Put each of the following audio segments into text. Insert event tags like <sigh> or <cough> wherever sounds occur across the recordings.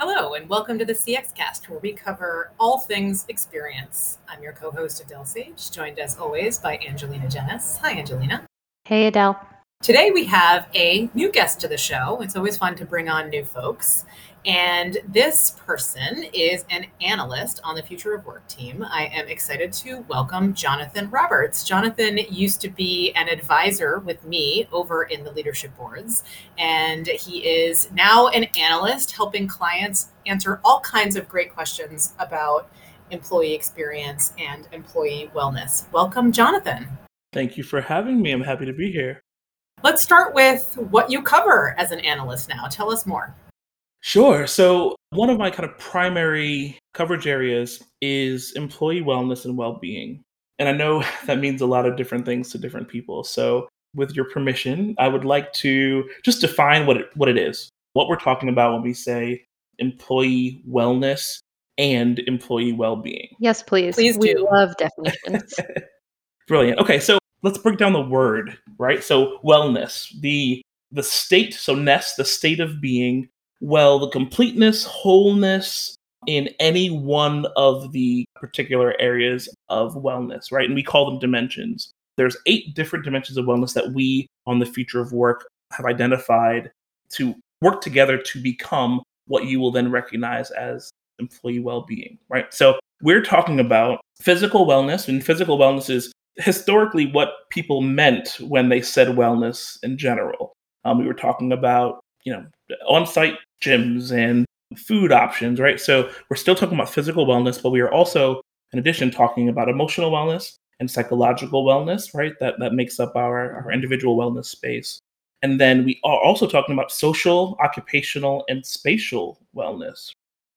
Hello, and welcome to the CX Cast, where we cover all things experience. I'm your co host, Adele Sage, joined as always by Angelina Gennis. Hi, Angelina. Hey, Adele. Today we have a new guest to the show. It's always fun to bring on new folks. And this person is an analyst on the Future of Work team. I am excited to welcome Jonathan Roberts. Jonathan used to be an advisor with me over in the leadership boards, and he is now an analyst helping clients answer all kinds of great questions about employee experience and employee wellness. Welcome, Jonathan. Thank you for having me. I'm happy to be here. Let's start with what you cover as an analyst now. Tell us more. Sure. So, one of my kind of primary coverage areas is employee wellness and well being. And I know <laughs> that means a lot of different things to different people. So, with your permission, I would like to just define what it, what it is, what we're talking about when we say employee wellness and employee well being. Yes, please. Please we do. love definitions. <laughs> Brilliant. Okay, so let's break down the word, right? So, wellness, the the state, so ness, the state of being, well, the completeness, wholeness in any one of the particular areas of wellness, right? And we call them dimensions. There's eight different dimensions of wellness that we on the future of work have identified to work together to become what you will then recognize as employee well-being, right? So we're talking about physical wellness, and physical wellness is historically what people meant when they said wellness in general. Um, we were talking about, you know, on-site gyms and food options, right? So we're still talking about physical wellness, but we are also, in addition, talking about emotional wellness and psychological wellness, right? That that makes up our, our individual wellness space. And then we are also talking about social, occupational, and spatial wellness.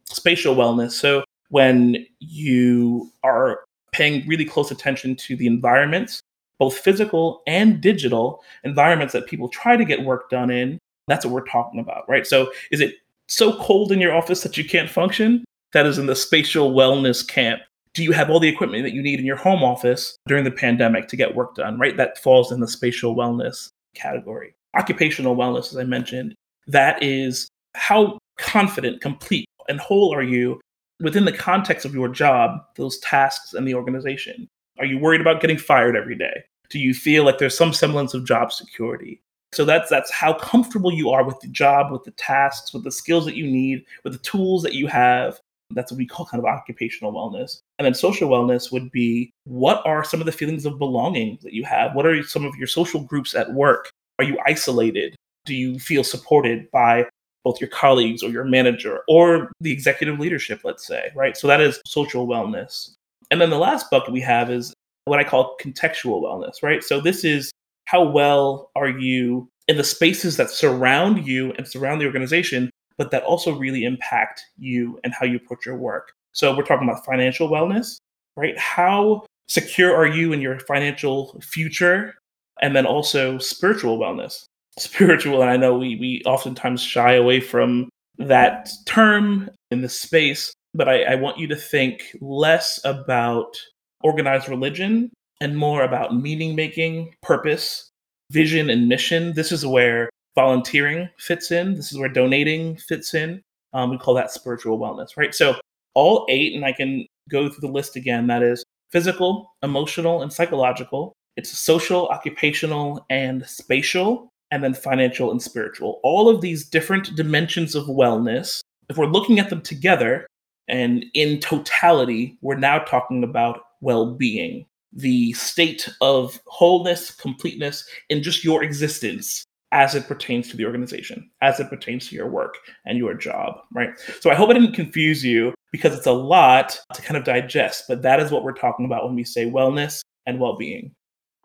Spatial wellness. So when you are paying really close attention to the environments, both physical and digital environments that people try to get work done in, that's what we're talking about, right? So is it so cold in your office that you can't function? That is in the spatial wellness camp. Do you have all the equipment that you need in your home office during the pandemic to get work done, right? That falls in the spatial wellness category. Occupational wellness, as I mentioned, that is how confident, complete, and whole are you within the context of your job, those tasks, and the organization? Are you worried about getting fired every day? Do you feel like there's some semblance of job security? So that's that's how comfortable you are with the job, with the tasks, with the skills that you need, with the tools that you have. That's what we call kind of occupational wellness. And then social wellness would be what are some of the feelings of belonging that you have? What are some of your social groups at work? Are you isolated? Do you feel supported by both your colleagues or your manager or the executive leadership, let's say, right? So that is social wellness. And then the last bucket we have is what I call contextual wellness, right? So this is how well are you in the spaces that surround you and surround the organization, but that also really impact you and how you approach your work. So we're talking about financial wellness, right? How secure are you in your financial future? And then also spiritual wellness. <laughs> Spiritual, and I know we we oftentimes shy away from that term in this space, but I, I want you to think less about organized religion and more about meaning making, purpose, vision, and mission. This is where volunteering fits in. This is where donating fits in. Um, we call that spiritual wellness, right? So, all eight, and I can go through the list again that is physical, emotional, and psychological. It's social, occupational, and spatial, and then financial and spiritual. All of these different dimensions of wellness, if we're looking at them together and in totality, we're now talking about well being the state of wholeness, completeness in just your existence as it pertains to the organization, as it pertains to your work and your job, right? So I hope I didn't confuse you because it's a lot to kind of digest, but that is what we're talking about when we say wellness and well being.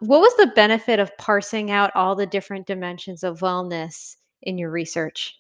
what was the benefit of parsing out all the different dimensions of wellness in your research?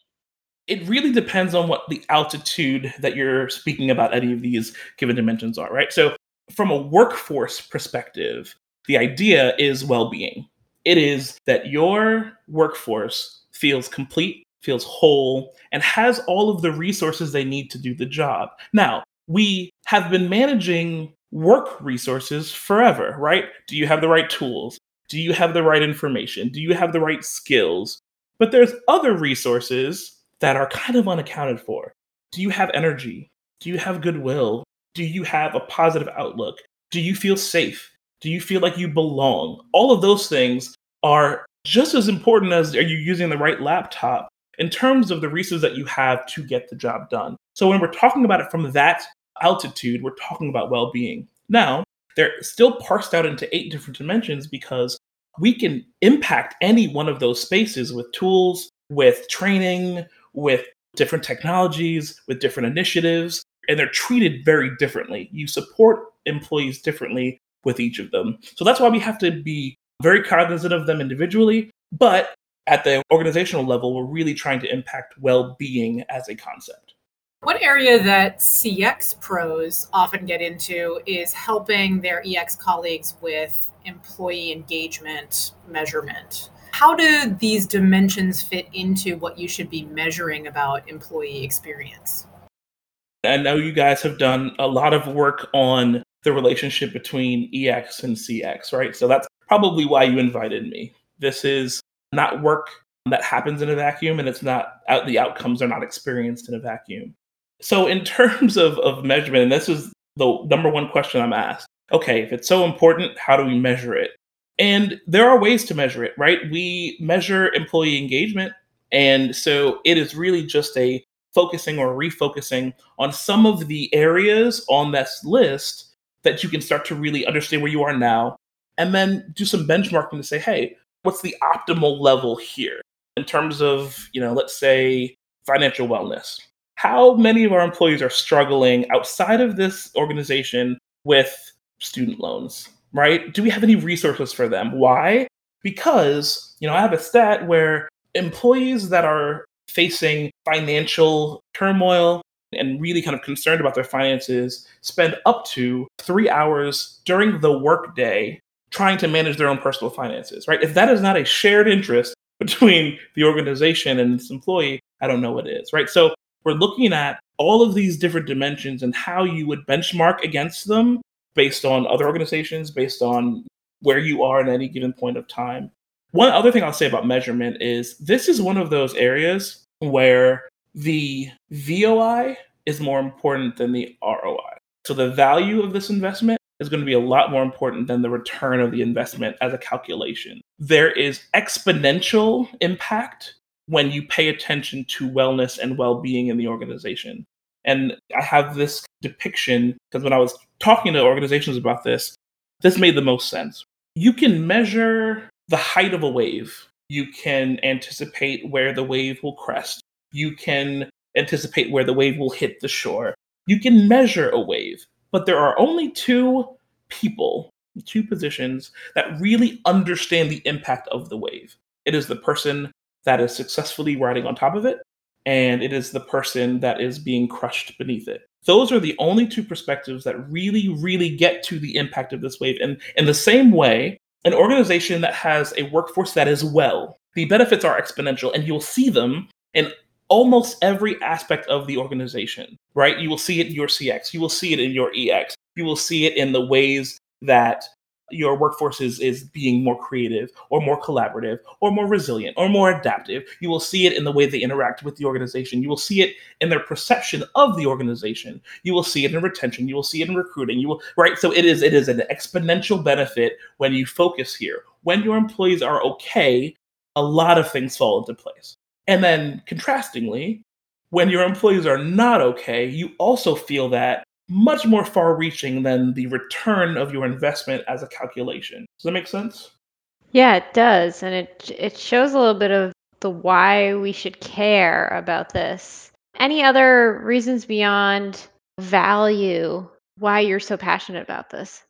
It really depends on what the altitude that you're speaking about any of these given dimensions are, right? So from a workforce perspective, the idea is well being. It is that your workforce feels complete, feels whole, and has all of the resources they need to do the job. Now, we have been managing work resources forever, right? Do you have the right tools? Do you have the right information? Do you have the right skills? But there's other resources that are kind of unaccounted for. do you have energy? Do you have goodwill? Do you have a positive outlook? Do you feel safe? Do you feel like you belong? All of those things are just as important as are you using the right laptop in terms of the resources that you have to get the job done. So when we're talking about it from that altitude, we're talking about well-being. Now, they're still parsed out into eight different dimensions because we can impact any one of those spaces with tools, with training, with different technologies, with different initiatives, and they're treated very differently. You support employees differently with each of them. So that's why we have to be very cognizant of them individually, but at the organizational level, we're really trying to impact well being as a concept. One area that CX pros often get into is helping their EX colleagues with employee engagement measurement. How do these dimensions fit into what you should be measuring about employee experience? I know you guys have done a lot of work on the relationship between EX and CX, right? So that's probably why you invited me. This is not work that happens in a vacuum and it's not out the outcomes are not experienced in a vacuum. So in <laughs> terms of, of measurement, and this is the number one question I'm asked. Okay, if it's so important, how do we measure it? And there are ways to measure it, right? We measure employee engagement. And so it is really just a focusing or refocusing on some of the areas on this list that you can start to really understand where you are now and then do some benchmarking to say hey what's the optimal level here in terms of you know let's say financial wellness? How many of our employees are struggling outside of this organization with student loans right? Do we have any resources for them? Why? Because you know i have a stat where employees that are facing financial turmoil and really kind of concerned about their finances spend up to three hours during the workday trying to manage their own personal finances, right? If that is not a shared interest <laughs> between the organization and its employee, I don't know what is, right? So we're looking at all of these different dimensions and how you would benchmark against them based on other organizations, based on where you are at any given point of time. One other thing I'll say about measurement is this is one of those areas where the VOI is more important than the ROI. So the value of this investment is going to be a lot more important than the return of the investment as a calculation. There is exponential impact when you pay attention to wellness and well being in the organization. And I have this depiction because when I was talking to organizations about this, this made the most sense. You can measure the height of a wave, you can anticipate where the wave will crest, you can anticipate where the wave will hit the shore. You can measure a wave, but there are only two people, two positions that really understand the impact of the wave. It is the person that is successfully riding on top of it, and it is the person that is being crushed beneath it. Those are the only two perspectives that really, really get to the impact of this wave. And in the same way, an organization that has a workforce that is well, the benefits are exponential, and you'll see them in almost every aspect of the organization, right? You will see it in your CX, you will see it in your EX, you will see it in the ways that your workforce is, is being more creative or more collaborative or more resilient or more adaptive. You will see it in the way they interact with the organization. You will see it in their perception of the organization. You will see it in retention. You will see it in recruiting. You will right. So it is it is an exponential benefit when you focus here. When your employees are okay, a lot of things fall into place. And then contrastingly, when your employees are not okay, you also feel that much more far reaching than the return of your investment as a calculation. Does that make sense? Yeah, it does. And it it shows a little bit of the why we should care about this. Any other reasons beyond value why you're so passionate about this?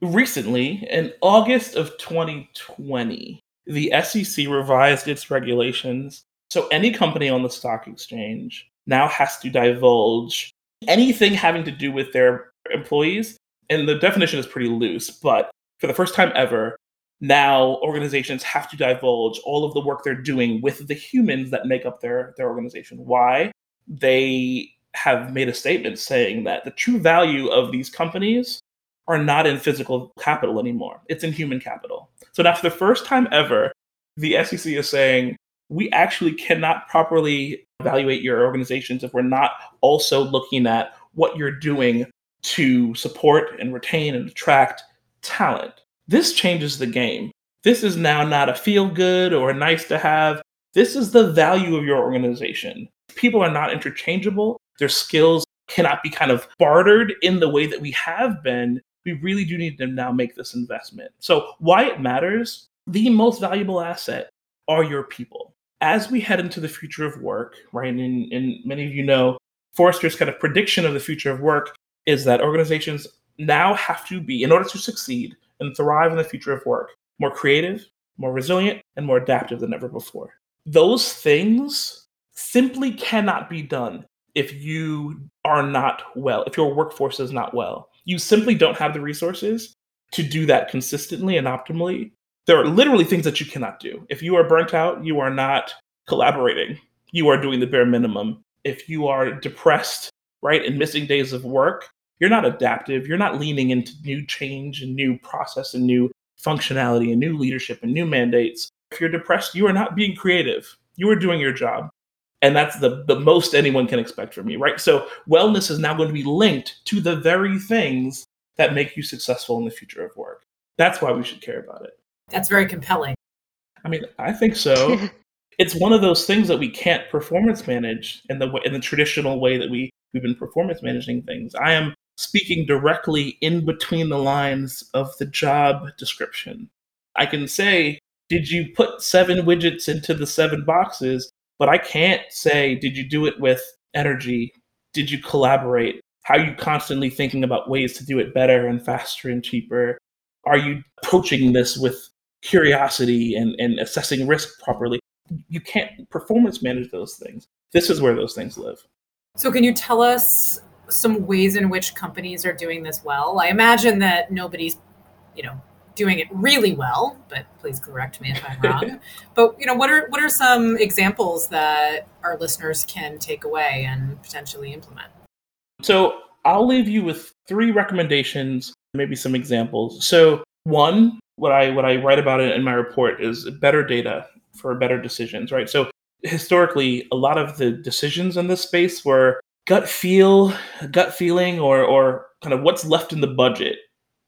Recently, in August of 2020, the SEC revised its regulations. So any company on the stock exchange now has to divulge anything having to do with their employees. And the definition is pretty loose, but for the first time ever, now organizations have to divulge all of the work they're doing with the humans that make up their, their organization. Why? They have made a statement saying that the true value of these companies are not in physical capital anymore. It's in human capital. So now, for the first time ever, the SEC is saying we actually cannot properly evaluate your organizations if we're not also looking at what you're doing to support and retain and attract talent. This changes the game. This is now not a feel good or a nice to have. This is the value of your organization. People are not interchangeable. Their skills cannot be kind of bartered in the way that we have been. We really do need to now make this investment. So, why it matters the most valuable asset are your people. As we head into the future of work, right, and, and many of you know, Forrester's kind of prediction of the future of work is that organizations now have to be, in order to succeed and thrive in the future of work, more creative, more resilient, and more adaptive than ever before. Those things simply cannot be done if you are not well, if your workforce is not well. You simply don't have the resources to do that consistently and optimally there are literally things that you cannot do. If you are burnt out, you are not collaborating. You are doing the bare minimum. If you are depressed, right, and missing days of work, you're not adaptive. You're not leaning into new change and new process and new functionality and new leadership and new mandates. If you're depressed, you are not being creative. You are doing your job. And that's the, the most anyone can expect from you, right? So wellness is now going to be linked to the very things that make you successful in the future of work. That's why we should care about it. That's very compelling. I mean, I think so. <laughs> it's one of those things that we can't performance manage in the in the traditional way that we we've been performance managing things. I am speaking directly in between the lines of the job description. I can say, did you put seven widgets into the seven boxes? But I can't say, did you do it with energy? Did you collaborate? How are you constantly thinking about ways to do it better and faster and cheaper? Are you approaching this with curiosity and, and assessing risk properly. You can't performance manage those things. This is where those things live. So, can you tell us some ways in which companies are doing this well? I imagine that nobody's, you know, doing it really well, but please correct me if I'm wrong. <laughs> but you know, what are what are some examples that our listeners can take away and potentially implement? So, I'll leave you with three recommendations, maybe some examples. So, one, what I what I write about it in my report is better data for better decisions, right? So historically, a lot of the decisions in this space were gut feel, gut feeling, or or kind of what's left in the budget,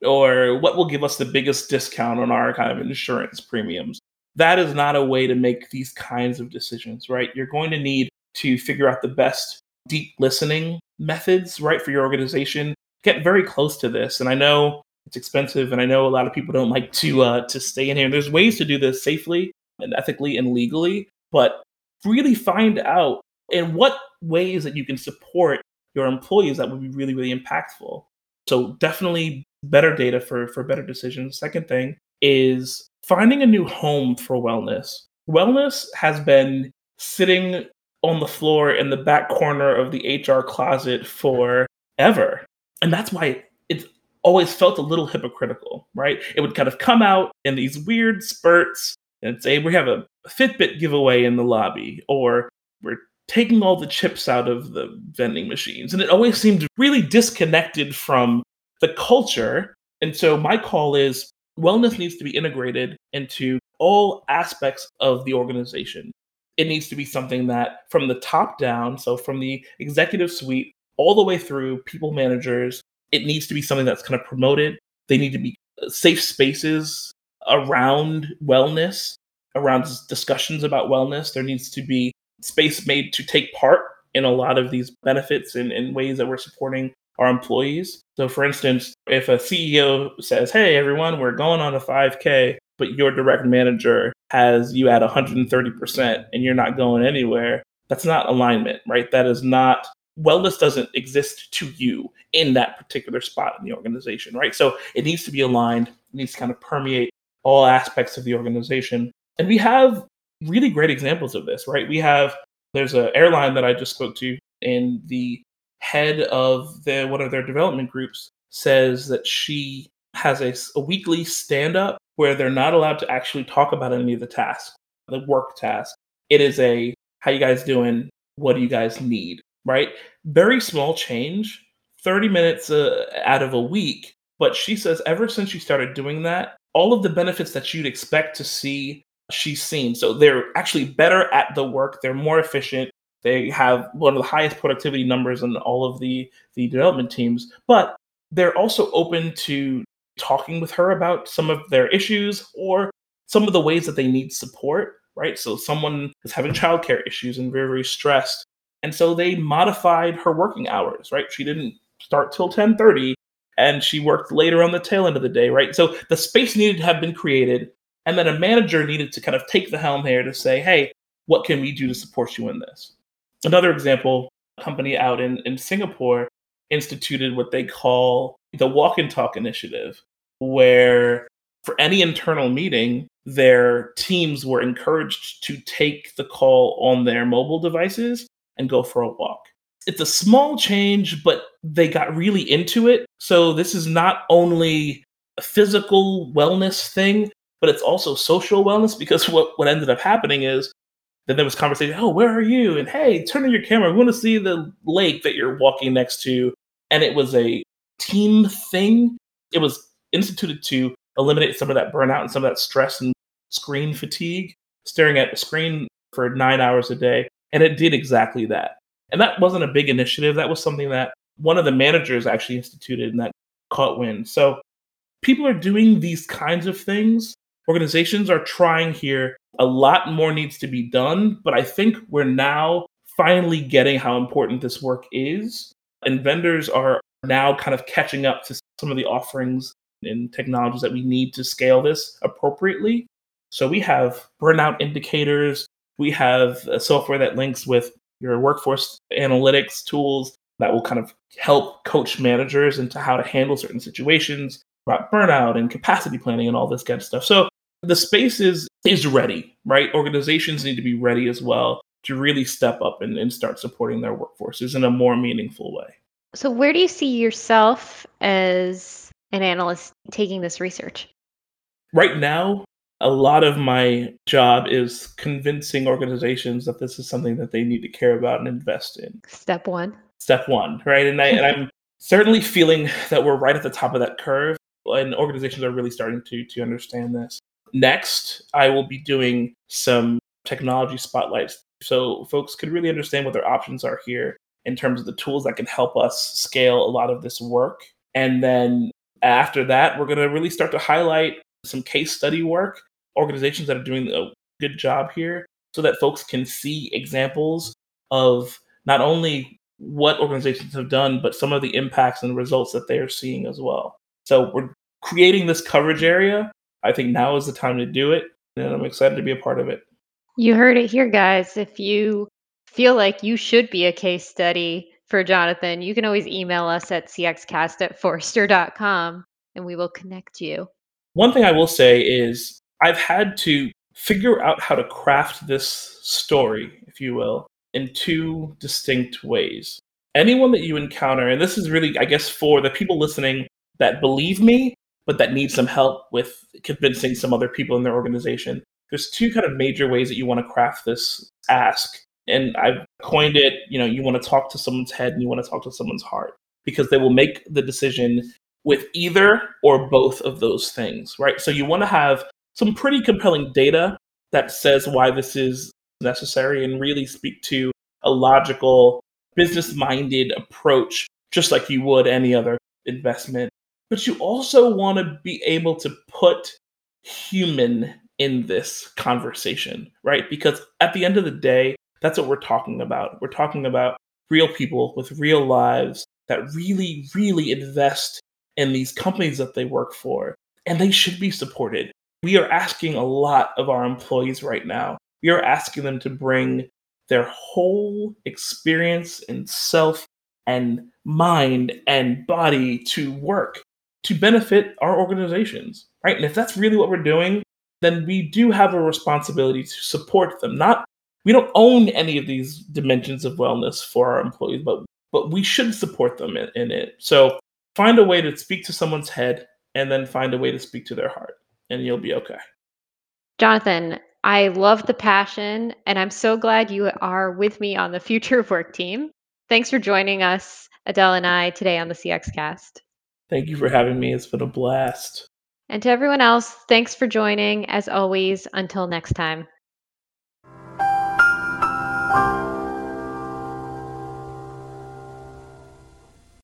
or what will give us the biggest discount on our kind of insurance premiums. That is not a way to make these kinds of decisions, right? You're going to need to figure out the best deep listening methods, right, for your organization. Get very close to this. And I know it's expensive, and I know a lot of people don't like to uh, to stay in here. There's ways to do this safely and ethically and legally, but really find out in what ways that you can support your employees that would be really really impactful. So definitely better data for for better decisions. Second thing is finding a new home for wellness. Wellness has been sitting on the floor in the back corner of the HR closet forever. And that's why it's always felt a little hypocritical, right? It would kind of come out in these weird spurts and say, we have a Fitbit giveaway in the lobby, or we're taking all the chips out of the vending machines. And it always seemed really disconnected from the culture. And so my call is wellness needs to be integrated into all aspects of the organization. It needs to be something that from the top down, so from the executive suite all the way through people managers it needs to be something that's kind of promoted. They need to be uh, safe spaces around wellness, around discussions about wellness. There needs to be space made to take part in a lot of these benefits and in ways that we're supporting our employees. So, for instance, if a CEO says, Hey, everyone, we're going on a 5K, but your direct manager has you at 130% and you're not going anywhere, that's not alignment, right? That is not wellness doesn't exist to you in that particular spot in the organization, right? So it needs to be aligned, it needs to kind of permeate all aspects of the organization. And we have really great examples of this, right? We have there's an airline that I just spoke to, and the head of the one of their development groups says that she has a, a weekly stand up where they're not allowed to actually talk about any of the tasks, the work tasks. It is a how you guys doing? What do you guys need? Right? Very small change, 30 minutes uh, out of a week. But she says ever since she started doing that, all of the benefits that you'd expect to see she's seen. So they're actually better at the work, they're more efficient, they have one of the highest productivity numbers in all of the, the development teams, but they're also open to talking with her about some of their issues or some of the ways that they need support, right? So someone is having childcare issues and very, very stressed. And so they modified her working hours, right? She didn't start till 1030 and she worked later on the tail end of the day, right? So the space needed to have been created. And then a manager needed to kind of take the helm here to say, hey, what can we do to support you in this? Another example, a company out in, in Singapore instituted what they call the walk and talk initiative, where for any internal meeting, their teams were encouraged to take the call on their mobile devices and go for a walk. It's a small change, but they got really into it. So this is not only a physical wellness thing, but it's also social wellness because <laughs> what, what ended up happening is then there was conversation, oh, where are you? And hey, turn on your camera. We want to see the lake that you're walking next to. And it was a team thing. It was instituted to eliminate some of that burnout and some of that stress and screen fatigue, staring at a screen for nine hours a day. And it did exactly that. And that wasn't a big initiative. That was something that one of the managers actually instituted and that caught wind. So people are doing these kinds of things. Organizations are trying here. A lot more needs to be done, but I think we're now finally getting how important this work is. And vendors are now kind of catching up to some of the offerings and technologies that we need to scale this appropriately. So we have burnout indicators, we have software that links with your workforce analytics tools that will kind of help coach managers into how to handle certain situations about burnout and capacity planning and all this kind of stuff. So the space is is ready, right? Organizations need to be ready as well to really step up and, and start supporting their workforces in a more meaningful way. So where do you see yourself as an analyst taking this research? Right now, a lot of my job is convincing organizations that this is something that they need to care about and invest in. Step one. Step one, right? And, I, and I'm certainly feeling that we're right at the top of that curve, and organizations are really starting to to understand this. Next, I will be doing some technology spotlights so folks could really understand what their options are here in terms of the tools that can help us scale a lot of this work. And then after that, we're going to really start to highlight some case study work, organizations that are doing a good job here, so that folks can see examples of not only what organizations have done, but some of the impacts and results that they are seeing as well. So we're creating this coverage area. I think now is the time to do it, and I'm excited to be a part of it. You heard it here, guys. If you feel like you should be a case study for Jonathan, you can always email us at cxcast at forrester.com and we will connect you. One thing I will say is I've had to figure out how to craft this story, if you will, in two distinct ways. Anyone that you encounter, and this is really, I guess, for the people listening that believe me, but that need some help with convincing some other people in their organization, there's two kind of major ways that you want to craft this ask and I've coined it, you know, you want to talk to someone's head and you want to talk to someone's heart because they will make the decision with either or both of those things, right? So you want to have some pretty compelling data that says why this is necessary and really speak to a logical, business minded approach, just like you would any other investment. But you also want to be able to put human in this conversation, right? Because at the end of the day, that's what we're talking about. We're talking about real people with real lives that really, really invest in these companies that they work for, and they should be supported. We are asking a lot of our employees right now. We are asking them to bring their whole experience and self and mind and body to work to benefit our organizations, right? And if that's really what we're doing, then we do have a responsibility to support them, not we don't own any of these dimensions of wellness for our employees, but but we should support them in, in it. So find a way to speak to someone's head and then find a way to speak to their heart, and you'll be okay. Jonathan, I love the passion, and I'm so glad you are with me on the Future of <laughs> Work team. Thanks for joining us, Adele and I, today on the CX Cast. Thank you for having me. It's been a blast. And to everyone else, thanks for joining. As always, until next time.